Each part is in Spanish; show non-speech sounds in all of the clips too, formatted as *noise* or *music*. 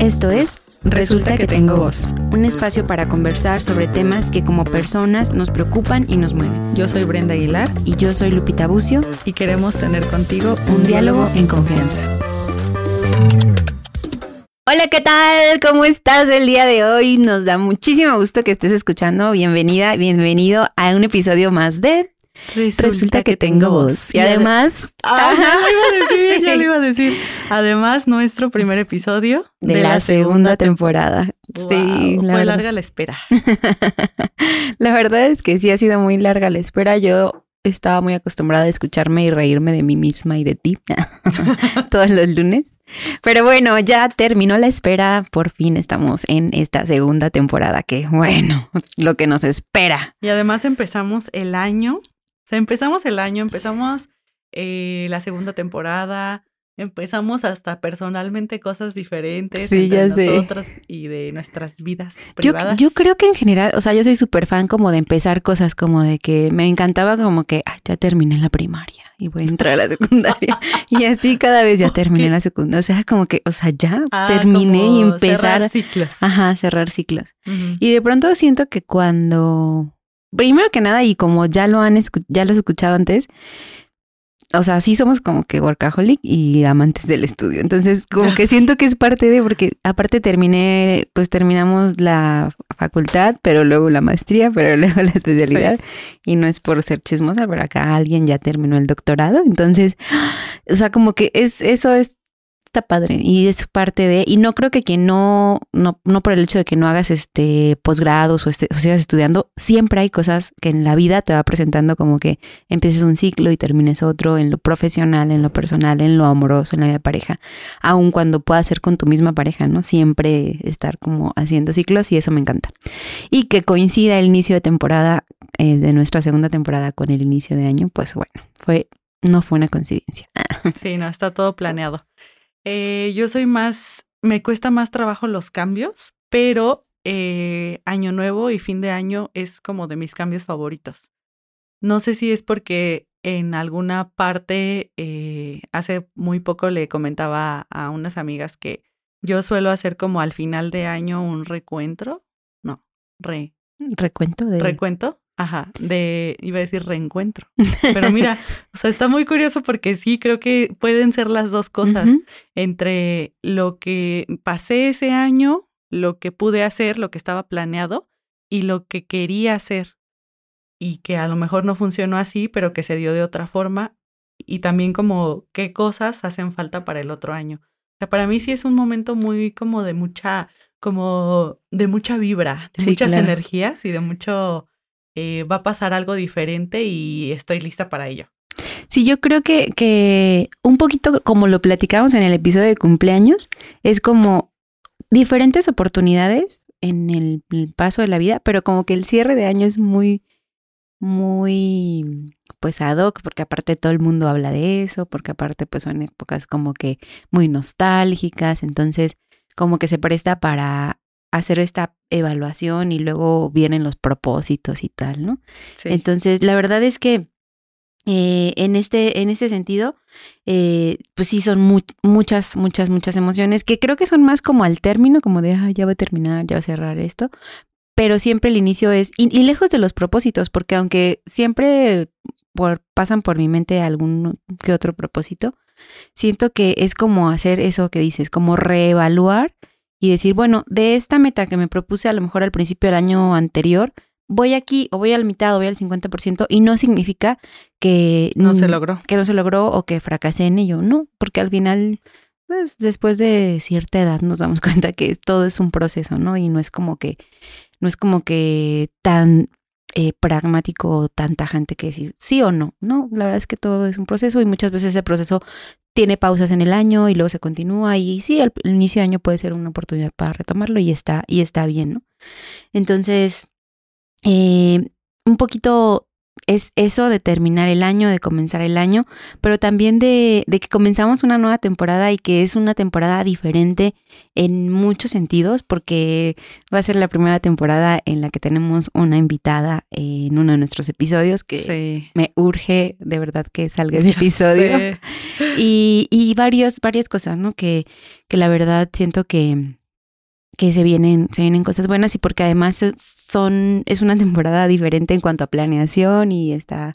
Esto es Resulta que tengo voz. un espacio para conversar sobre temas que como personas nos preocupan y nos mueven. Yo soy Brenda Aguilar Y yo soy Lupita Bucio, y queremos tener contigo un diálogo en confianza. Hola, ¿qué tal? ¿Cómo estás el día de hoy? Nos da muchísimo gusto que estés escuchando. Bienvenida, bienvenido a un episodio más de Resulta que tengo voz. Y además, Ah, *laughs* ya lo iba a decir, ya *laughs* Sí. lo iba a decir. Además, nuestro primer episodio de, la, segunda temporada. Sí, la fue verdad. larga la espera. *laughs* La verdad es que sí ha sido muy larga la espera. Yo estaba muy acostumbrada a escucharme y reírme de mí misma y de ti todos los lunes. Pero bueno, ya terminó la espera. Por fin estamos en esta segunda temporada que, bueno, lo que nos espera. Y además empezamos el año. Sea, empezamos el año, empezamos eh, la segunda temporada. Empezamos hasta personalmente cosas diferentes Sí, entre ya sé. nosotros y de nuestras vidas Yo, privadas. yo creo que en general, o sea, yo soy súper fan como de empezar cosas como de que me encantaba como que "Ah, ya terminé la primaria y voy a entrar a la secundaria. *laughs* y así cada vez ya terminé la secundaria. O sea, como que, o sea, ya Ah, terminé y empezar. cerrar ciclos. Ajá, cerrar ciclos. Y de pronto siento que cuando, primero que nada, y como ya lo han escu- ya lo he escuchado antes, o sea, sí somos como que workaholic y amantes del estudio. Entonces, como que siento que es parte de, porque aparte terminé, pues terminamos la facultad, pero luego la maestría, *laughs* pero luego la especialidad. Y no es por ser chismosa, pero acá alguien ya terminó el doctorado. Entonces, *gasps* o sea, como que es, eso es está padre y es parte de y no creo que quien no no no por el hecho de que no hagas este posgrados o, este, o sigas estudiando siempre hay cosas que en la vida te va presentando como que empieces un ciclo y termines otro en lo profesional en lo personal en lo amoroso en la vida de pareja aun cuando pueda ser con tu misma pareja no siempre estar como haciendo ciclos y eso me encanta. Y que coincida el inicio de temporada eh, de nuestra segunda temporada con el inicio de año pues bueno fue no fue una coincidencia. *laughs* Sí, no, está todo planeado. Eh, yo soy más, me cuesta más trabajo los cambios, pero eh, año nuevo y fin de año es como de mis cambios favoritos. No sé si es porque en alguna parte, eh, hace muy poco le comentaba a unas amigas que yo suelo hacer como al final de año un recuentro, no, re, recuento de recuento, ajá, de, iba a decir reencuentro. Pero mira, *laughs* o sea, está muy curioso porque sí creo que pueden ser las dos cosas entre lo que pasé ese año, lo que pude hacer, lo que estaba planeado y lo que quería hacer y que a lo mejor no funcionó así, pero que se dio de otra forma y también como qué cosas hacen falta para el otro año. O sea, para mí sí es un momento muy como de mucha, como de mucha vibra, de Sí, muchas claro. energías y de mucho, eh, va a pasar algo diferente y estoy lista para ello. Sí, yo creo que, que un poquito como lo platicamos en el episodio de cumpleaños, es como diferentes oportunidades en el, el paso de la vida, pero como que el cierre de año es muy, muy, pues ad hoc, porque aparte todo el mundo habla de eso, porque aparte pues son épocas como que muy nostálgicas, entonces como que se presta para hacer esta evaluación y luego vienen los propósitos y tal, ¿no? Sí. Entonces, la verdad es que eh, en, este, en este sentido, eh, pues sí son mu- muchas, muchas, muchas emociones que creo que son más como al término, como de, "Ay, ya va a terminar, ya va a cerrar esto, pero siempre el inicio es, y, y lejos de los propósitos, porque aunque siempre por, pasan por mi mente algún que otro propósito, siento que es como hacer eso que dices, como reevaluar y decir, bueno, de esta meta que me propuse a lo mejor al principio del año anterior, voy aquí o voy a la mitad o voy al 50% y no significa que no se logró. que no se logró o que fracasé en ello, no, porque al final, pues después de cierta edad nos damos *laughs* cuenta que todo es un proceso, ¿no? Y no es como que, no es como que tan eh, pragmático tan tajante que decir sí o no, no, la verdad es que todo es un proceso y muchas veces ese proceso tiene pausas en el año y luego se continúa y sí, al inicio de año puede ser una oportunidad para retomarlo y está, y está bien, ¿no? Entonces, eh, un poquito es eso de terminar el año, de comenzar el año, pero también de, de que comenzamos una nueva temporada y que es una temporada diferente en muchos sentidos, porque va a ser la primera temporada en la que tenemos una invitada en uno de nuestros episodios que Sí. me urge de verdad que salga *laughs* ese episodio. Y, y varias, varias cosas, ¿no? Que, que la verdad siento que, que se vienen, se vienen cosas buenas y porque además son, es una *laughs* temporada diferente en cuanto a planeación y está,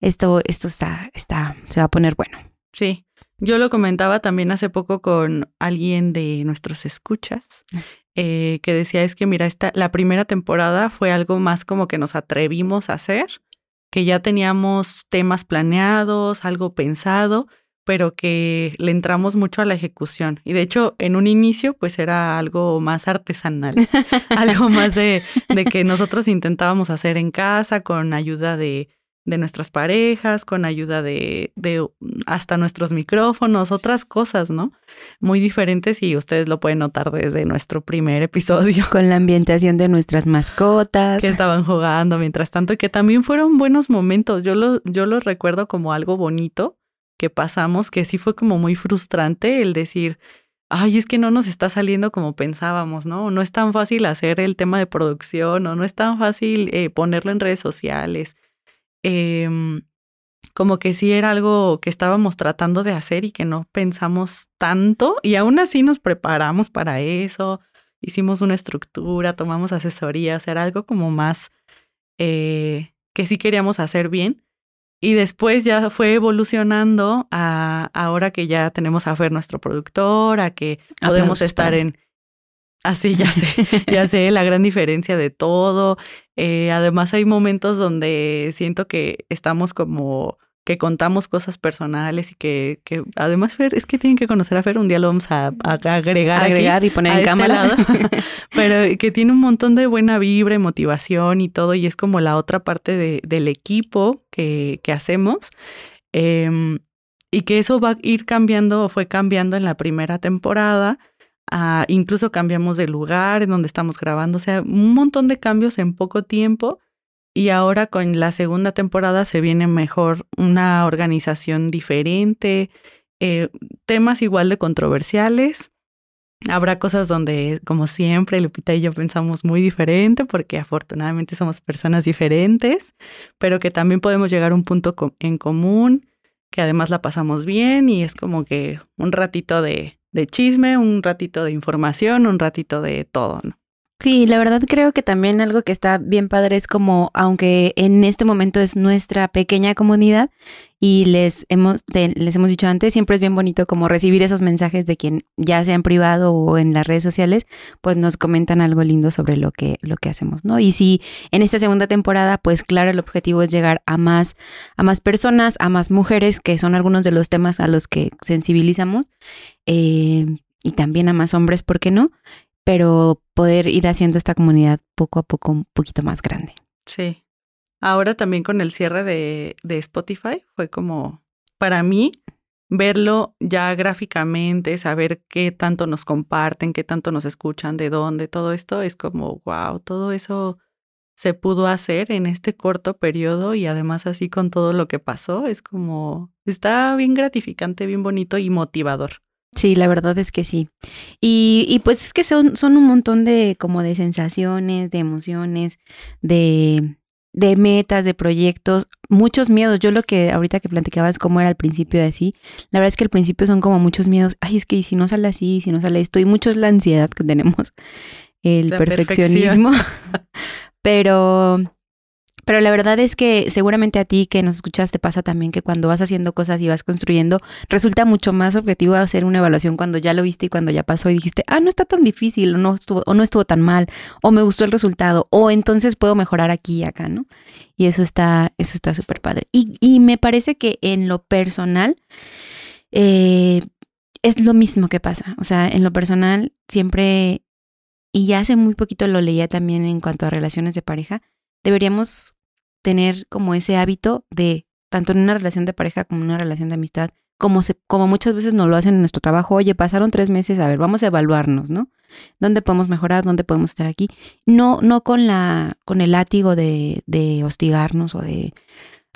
esto, esto está, está, se va a poner bueno. Sí. Yo lo comentaba también hace poco con alguien de nuestros escuchas, eh, que decía es que mira, esta, la primera temporada fue algo más como que nos atrevimos a hacer, que ya teníamos temas planeados, algo pensado, pero que le entramos mucho a la ejecución. Y de hecho, en un inicio, pues era algo más artesanal, *laughs* algo más de, de, que nosotros intentábamos hacer en casa con ayuda de, de nuestras parejas, con ayuda de, de hasta nuestros micrófonos, otras cosas, ¿no? Muy diferentes y ustedes lo pueden notar desde nuestro primer episodio. Con la ambientación de nuestras mascotas. Que estaban jugando mientras tanto y que también fueron buenos momentos. Yo lo, yo los recuerdo como algo bonito que pasamos, que sí fue como muy frustrante el decir, ay, es que no nos está saliendo como pensábamos, ¿no? No es tan fácil hacer el tema de producción o no es tan fácil eh, ponerlo en redes sociales. Em, como que sí era algo que estábamos tratando de hacer y que no pensamos tanto y aún así nos preparamos para eso, hicimos una estructura, tomamos asesorías, era algo como más eh, que sí queríamos hacer bien y después ya fue evolucionando a ahora que ya tenemos a Fer, nuestro productor, a que podemos estar en... Así, ya sé, *laughs* ya sé la gran diferencia de todo. Eh, además hay momentos donde siento que estamos como que contamos cosas personales y que, que además Fer, es que tienen que conocer a Fer, un día lo vamos a, agregar. Agregar y poner en este cámara. *laughs* pero que tiene un montón de buena vibra y motivación y todo, y es como la otra parte de, del equipo que, que hacemos. Em, y que eso va a ir cambiando o fue cambiando en la primera temporada. Incluso cambiamos de lugar en donde estamos grabando, o sea, un montón de cambios en poco tiempo y ahora con la segunda temporada se viene mejor una organización diferente, eh, temas igual de controversiales. Habrá cosas donde, como siempre, Lupita y yo pensamos muy diferente porque afortunadamente somos personas diferentes, pero que también podemos llegar a un punto en común, que además la pasamos bien y es como que un ratito de, de chisme, un ratito de información, un ratito de todo, ¿no? Sí, la verdad creo que también algo que está bien padre es como, aunque en este momento es nuestra pequeña comunidad y les hemos, les hemos dicho antes, siempre es bien bonito como recibir esos mensajes de quien ya sea en privado o en las redes sociales, pues nos comentan algo lindo sobre lo que, lo que hacemos, ¿no? Y si en esta segunda temporada, pues claro, el objetivo es llegar a más, a más personas, a más mujeres, que son algunos de los temas a los que sensibilizamos, eh, y también a más hombres, ¿por qué no? Pero poder ir haciendo esta comunidad poco a poco un poquito más grande. Sí. Ahora también con el cierre de, de Spotify fue como, para mí, verlo ya gráficamente, saber qué tanto nos comparten, qué tanto nos escuchan, de dónde, todo esto es como, wow, todo eso se pudo hacer en este corto periodo y además así con todo lo que pasó, es como, está bien gratificante, bien bonito y motivador. Sí, la verdad es que sí. Y, y pues es que son, son un montón de como de sensaciones, de emociones, de, de metas, de proyectos, muchos miedos. Yo lo que ahorita que platicabas cómo era al principio de así, la verdad es que al principio son como muchos miedos. Ay, es que si no sale así, si no sale esto, y mucho es la ansiedad que tenemos, el perfeccionismo. *laughs* *laughs* Pero pero la verdad es que seguramente a ti que nos escuchas te pasa también que cuando vas haciendo cosas y vas construyendo, resulta mucho más objetivo hacer una evaluación cuando ya lo viste y cuando ya pasó y dijiste, ah, no está tan difícil, o no estuvo, o no estuvo tan mal, o me gustó el resultado, o entonces puedo mejorar aquí y acá, ¿no? Y eso está, eso está súper padre. Y, y, me parece que en lo personal, eh, es lo mismo que pasa. O sea, en lo personal, siempre, y ya hace muy poquito lo leía también en cuanto a relaciones de pareja, deberíamos tener como ese hábito de, tanto en una relación de pareja como en una relación de amistad, como, se, como muchas veces nos lo hacen en nuestro trabajo, oye, pasaron tres meses, a ver, vamos a evaluarnos, ¿no? ¿Dónde podemos mejorar? ¿Dónde podemos estar aquí? No, no con la, con el látigo de, de hostigarnos o de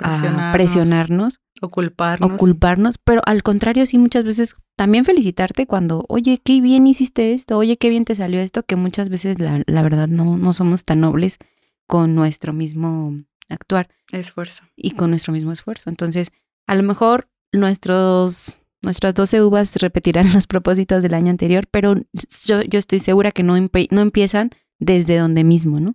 ah, presionarnos, o culparnos. O culparnos, pero al contrario, sí, muchas veces también felicitarte cuando, oye, qué bien hiciste esto, oye, qué bien te salió esto, que muchas veces la, la verdad no, no somos tan nobles con nuestro mismo actuar. Esfuerzo. Y con nuestro mismo esfuerzo. Entonces, a lo mejor nuestros Nuestras 12 uvas repetirán *laughs* los propósitos del año anterior, pero yo, yo estoy segura que no, no empiezan desde donde mismo, ¿no?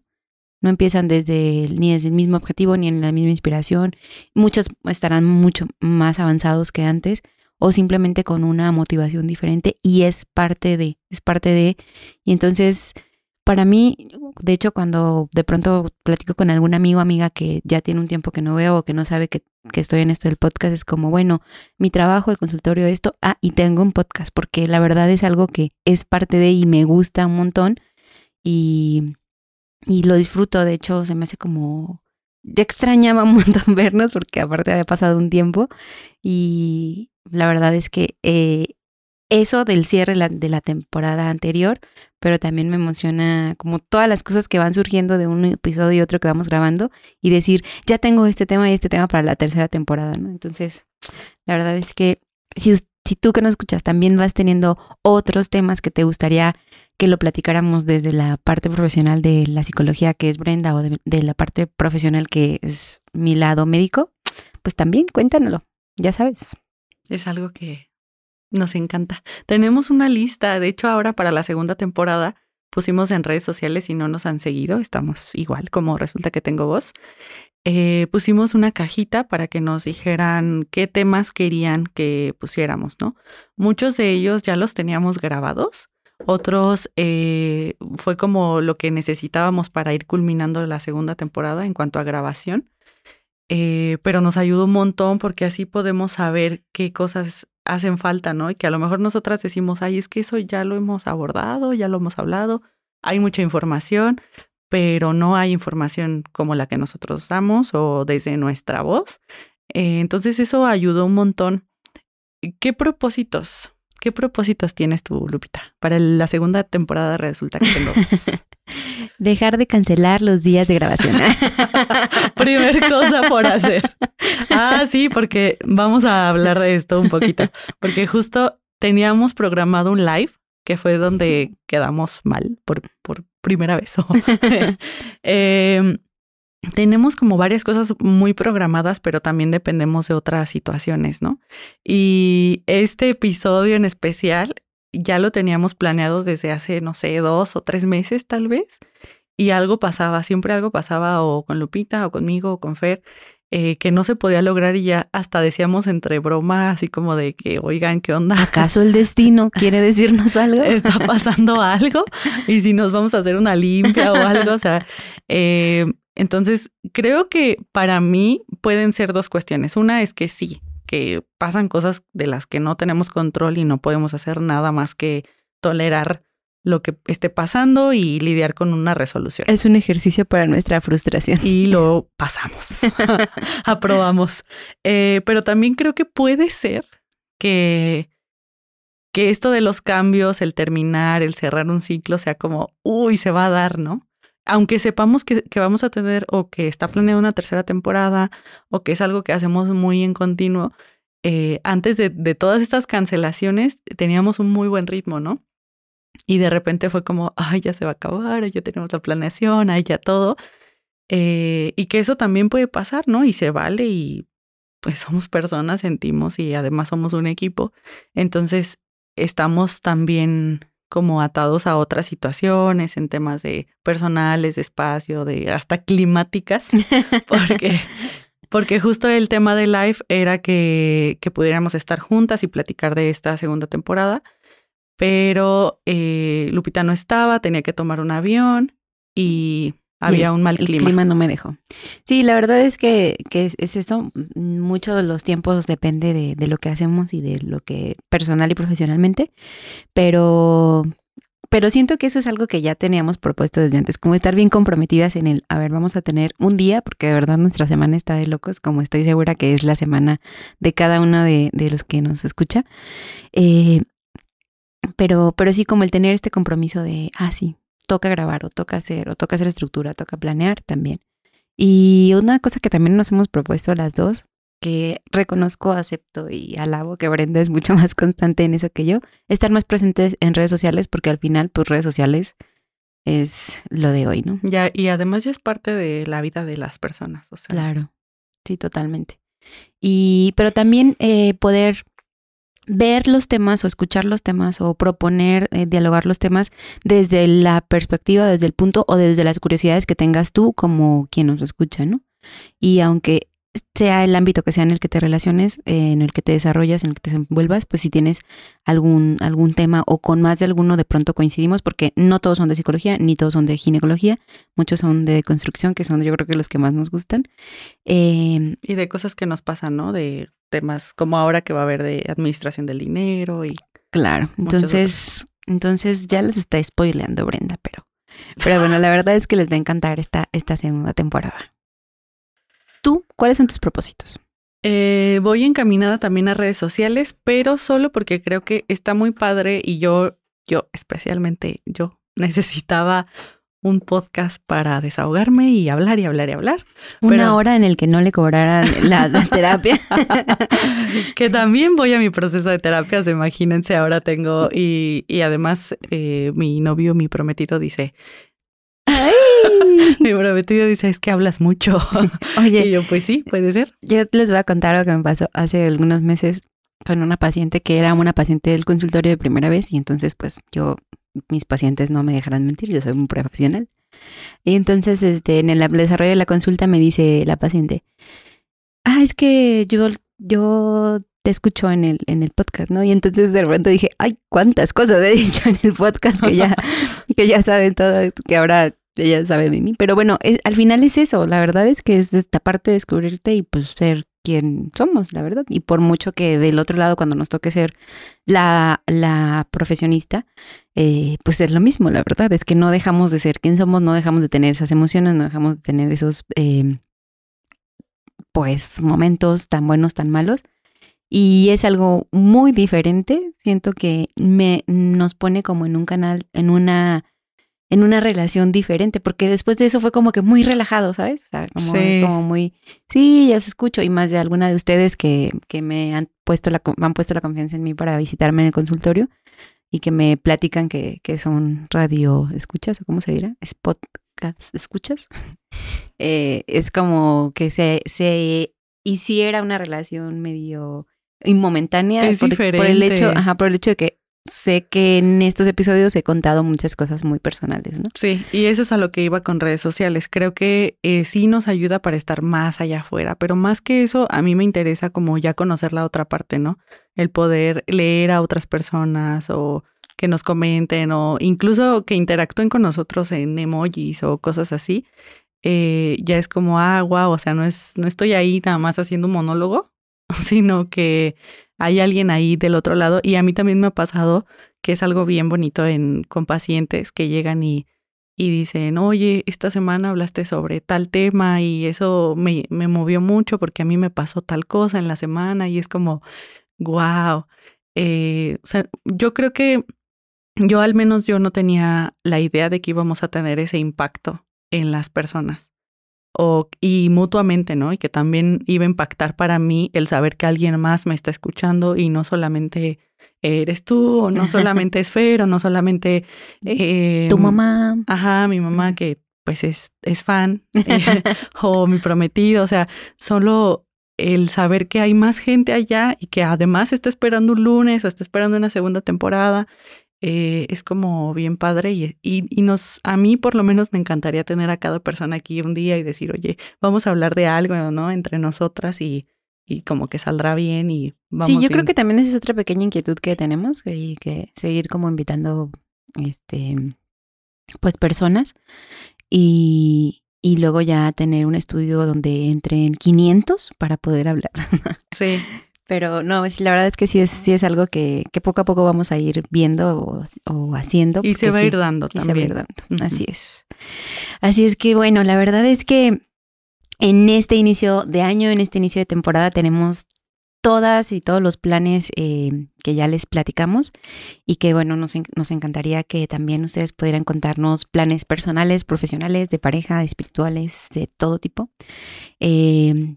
No empiezan desde ni desde el mismo objetivo ni en la misma inspiración. Muchos estarán mucho más avanzados que antes o simplemente con una motivación diferente y es parte de, es parte de. Y entonces, para mí, de hecho, cuando de pronto platico con algún amigo o amiga que ya tiene un tiempo que no veo o que no sabe que, estoy en esto del podcast, es como, bueno, mi trabajo, el consultorio, esto, ah, y tengo un podcast, porque la verdad es algo que es parte de y me gusta un montón y y lo disfruto, de hecho se me hace como... Ya extrañaba un *laughs* montón vernos porque aparte había pasado un tiempo y la verdad es que eh, eso del cierre de la temporada anterior, pero también me emociona como todas las cosas que van surgiendo de un episodio y otro que vamos grabando y decir, ya tengo este tema y este tema para la tercera temporada, ¿no? Entonces, la verdad es que si, tú que nos escuchas también vas teniendo otros temas que te gustaría que lo platicáramos desde la parte profesional de la psicología que es Brenda o de, la parte profesional que es mi lado médico, pues también cuéntanoslo, ya sabes. Es algo que nos encanta. Tenemos una lista, de hecho ahora para la segunda temporada pusimos en redes sociales y no nos han seguido, estamos igual como resulta que tengo voz. Eh, pusimos una cajita para que nos dijeran qué temas querían que pusiéramos, ¿no? Muchos de ellos ya los teníamos grabados, otros eh, fue como lo que necesitábamos para ir culminando la segunda temporada en cuanto a grabación. Eh, pero nos ayudó un montón porque así podemos saber qué cosas hacen falta, ¿no? Y que a lo mejor nosotras decimos, ay, es que eso ya lo hemos abordado, ya lo hemos hablado, hay mucha información, pero no hay información como la que nosotros damos o desde nuestra voz. Eh, entonces eso ayudó un montón. ¿Qué propósitos ¿Qué propósitos tienes tú, Lupita? Para la segunda temporada resulta que tengo. *laughs* Dejar de cancelar los días de grabación. *laughs* Primer cosa por hacer. Ah, sí, porque vamos a hablar de esto un poquito. Porque justo teníamos programado un live, que fue donde quedamos mal por, por primera vez. *laughs* eh, tenemos como varias cosas muy programadas, pero también dependemos de otras situaciones, ¿no? Y este episodio en especial ya lo teníamos planeado desde hace, no sé, dos o tres meses tal vez, y algo pasaba, siempre algo pasaba o con Lupita o conmigo o con Fer, eh, que no se podía lograr y ya hasta decíamos entre broma, así como de que, oigan, ¿qué onda? ¿Acaso el destino quiere decirnos algo? *laughs* ¿Está pasando algo? Y si nos vamos a hacer una limpia o algo, o sea, eh, entonces, creo que para mí pueden ser dos cuestiones. Una es que sí, que pasan cosas de las que no tenemos control y no podemos hacer nada más que tolerar lo que esté pasando y lidiar con una resolución. Es un ejercicio para nuestra frustración. Y lo *laughs* pasamos, *laughs* aprobamos. Eh, pero también creo que puede ser que, que esto de los cambios, el terminar, el cerrar un ciclo, sea como, uy, se va a dar, ¿no? Aunque sepamos que, vamos a tener o que está planeada una tercera temporada o que es algo que hacemos muy en continuo, eh, antes de, todas estas cancelaciones teníamos un muy buen ritmo, ¿no? Y de repente fue como, ay, ya se va a acabar, ya tenemos la planeación, ay, ya todo. Eh, y que eso también puede pasar, ¿no? Y se vale y pues somos personas, sentimos y además somos un equipo. Entonces estamos también como atados a otras situaciones, en temas de personales, de espacio, de hasta climáticas, *laughs* porque, porque justo el tema de live era que, que pudiéramos estar juntas y platicar de esta segunda temporada, pero eh, Lupita no estaba, tenía que tomar un avión y había un mal clima. El clima no me dejó. Sí, la verdad es que, que es, eso. Muchos de los tiempos depende de, de, lo que hacemos y de lo que personal y profesionalmente. Pero, pero siento que eso es algo que ya teníamos propuesto desde antes, como estar bien comprometidas en el, a ver, vamos a tener un día, porque de verdad nuestra semana está de locos, como estoy segura que es la semana de cada uno de, de los que nos escucha. Eh, pero, pero sí como el tener este compromiso de, ah, sí, toca grabar o toca hacer o toca hacer estructura, toca planear también. Y una cosa que también nos hemos propuesto las dos, que reconozco, acepto y alabo que Brenda es mucho *laughs* más constante en eso que yo, estar más presentes en redes sociales porque al final pues redes sociales es lo de hoy, ¿no? Ya, y además ya es parte de la vida de las personas. Claro, sí, totalmente. Y, pero también eh, poder ver los temas o escuchar los temas o proponer, eh, dialogar los temas desde la perspectiva, desde el punto o desde las curiosidades que tengas tú como quien nos escucha, ¿no? Y aunque sea el ámbito que sea en el que te relaciones, eh, en el que te desarrollas, en el que te desenvuelvas, pues si tienes algún, algún tema o con más de alguno de pronto coincidimos, porque no todos son de psicología, ni todos son de ginecología, muchos son de construcción, que son yo creo que los que más nos gustan. Em, y de cosas que nos pasan, ¿no? De temas como ahora que va a haber de administración del dinero y... Claro, entonces, entonces ya les está spoileando Brenda, pero, pero bueno, la verdad es que les va a encantar esta, esta segunda temporada. ¿Tú cuáles son tus propósitos? Eh, voy encaminada también a redes sociales, pero solo porque creo que está muy padre y yo, yo especialmente yo *laughs* necesitaba un podcast para desahogarme y hablar y hablar y hablar. Una hora en el que no le cobraran la, *laughs* terapia. que también voy a mi proceso de terapias, imagínense, ahora tengo y, y además eh, mi novio, mi prometido dice, *laughs* Mi prometido dice, es que hablas mucho. *laughs* Oye. Y yo, pues sí, puede ser. Yo les voy a contar lo que me pasó hace algunos meses con una paciente que era una paciente del consultorio de primera vez y entonces pues yo, mis pacientes no me dejarán mentir, yo soy un profesional. Y entonces este, en el desarrollo de la consulta me dice la paciente, ah, es que yo, yo te escucho en el, en el podcast, ¿no? Y entonces de repente dije, ay, cuántas cosas he dicho en el podcast que ya, *laughs* que ya saben todo, que ahora ella sabe de mí. Pero bueno, al final es eso. La verdad es que es esta parte de descubrirte y pues ser quien somos, la verdad. Y por mucho que del otro lado, cuando nos toque ser la, la profesionista, eh, pues es lo mismo, la verdad. Es que no dejamos de ser quien somos, no dejamos de tener esas emociones, no dejamos de tener esos, eh, pues, momentos tan buenos, tan malos. Y es algo muy diferente. Siento que me nos pone como en un canal, en una en una relación diferente, porque después de eso fue como que muy relajado, ¿sabes? O sea, como, como muy, sí, ya os escucho, y más de alguna de ustedes que, que me han puesto la, han puesto la confianza en mí para visitarme en el consultorio y que me platican que, que son radio escuchas, o cómo se dirá, podcast escuchas. *laughs* eh, es como que se, se hiciera una relación medio inmomentánea es por, por, el hecho, ajá, por el hecho de que sé que en estos episodios he contado muchas cosas muy personales, ¿no? Sí, y eso es a lo que iba con redes sociales. Creo que eh, sí nos ayuda para estar más allá afuera, pero más que eso, a mí me interesa como ya conocer la otra parte, ¿no? El poder leer a otras personas o que nos comenten o incluso que interactúen con nosotros en emojis o cosas así. Eh, ya es como, ah, wow, o sea, no, es, no estoy ahí nada más haciendo un monólogo, *laughs* sino que hay alguien ahí del otro lado y a mí también me ha pasado que es algo bien bonito en, con pacientes que llegan y, y dicen, oye, esta semana hablaste sobre tal tema y eso me, me movió mucho porque a mí me pasó tal cosa en la semana y es como, wow. Eh, o sea, yo creo que yo al menos yo no tenía la idea de que íbamos a tener ese impacto en las personas o, y mutuamente, ¿no? Y que también iba a impactar para mí el saber que alguien más me está escuchando y no solamente eres tú, o no *laughs* solamente es Fer, o no solamente... Eh, tu mamá. Ajá, mi mamá que pues es, es fan, *laughs* eh, o mi prometido, o sea, solo el saber que hay más gente allá y que además está esperando un lunes o está esperando una segunda temporada eh, es como bien padre y, y, nos, a mí por lo menos me encantaría tener a cada persona aquí un día y decir, oye, vamos a hablar de algo, ¿no? Entre nosotras y, y como que saldrá bien y vamos. Sí, yo creo que también esa es otra pequeña inquietud que tenemos y que seguir como invitando, este, pues personas y, y luego ya tener un estudio donde entren 500 para poder hablar. *laughs* Sí. Pero no, la verdad es que sí es, sí es algo que, que poco a poco vamos a ir viendo o, haciendo. Y se va a ir dando también. Se va a ir dando. Así es. Así es que bueno, la verdad es que en este inicio de año, en este inicio de temporada, tenemos todas y todos los planes eh, que ya les platicamos y que bueno, nos, nos encantaría que también ustedes pudieran contarnos planes personales, profesionales, de pareja, espirituales, de todo tipo. Eh,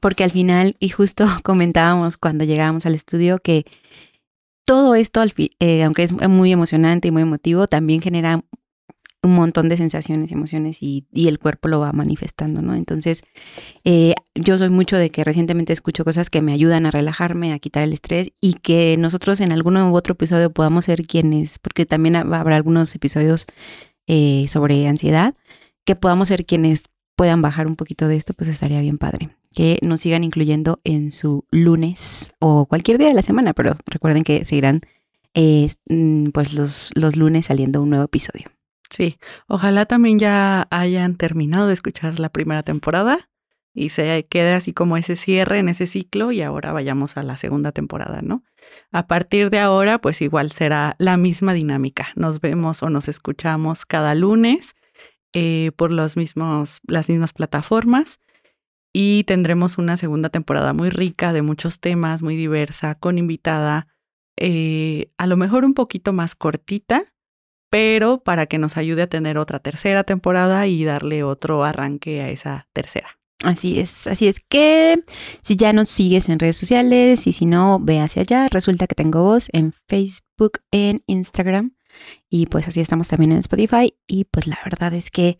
porque al final, y justo *laughs* comentábamos cuando llegábamos al estudio que todo esto, eh, aunque es muy emocionante y muy emotivo, también genera un montón de sensaciones, emociones y, y el cuerpo lo va manifestando, ¿no? Entonces, eh, yo soy mucho de que recientemente escucho cosas que me ayudan a relajarme, a quitar el estrés y que nosotros en alguno u otro episodio podamos ser quienes, porque también habrá algunos episodios eh, sobre ansiedad, que podamos ser quienes puedan bajar un poquito de esto, pues estaría bien padre. Que nos sigan incluyendo en su lunes o cualquier día de la semana, pero recuerden que seguirán eh, mm, pues los, los lunes saliendo un nuevo episodio. Sí, ojalá también ya hayan terminado de escuchar la primera temporada y se quede así como ese cierre en ese ciclo y ahora vayamos a la segunda temporada, ¿no? A partir de ahora, pues igual será la misma dinámica. Nos vemos o nos escuchamos cada lunes eh, por los mismos, las mismas plataformas y tendremos una segunda temporada muy rica de muchos temas, muy diversa, con invitada, eh, a lo mejor un poquito más cortita, pero para que nos ayude a tener otra tercera temporada y darle otro arranque a esa tercera. Así es, así es que si ya nos sigues en redes sociales y si no, ve hacia allá. Resulta que tengo voz en Facebook, en Instagram y pues así estamos también en Spotify. Y pues la verdad es que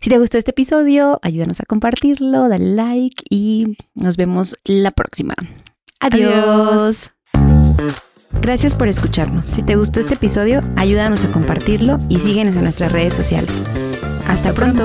si te gustó este episodio, ayúdanos a compartirlo, dale like y nos vemos la próxima. Adiós. Gracias por escucharnos. Si te gustó este episodio, ayúdanos a compartirlo y síguenos en nuestras redes sociales. Hasta pronto.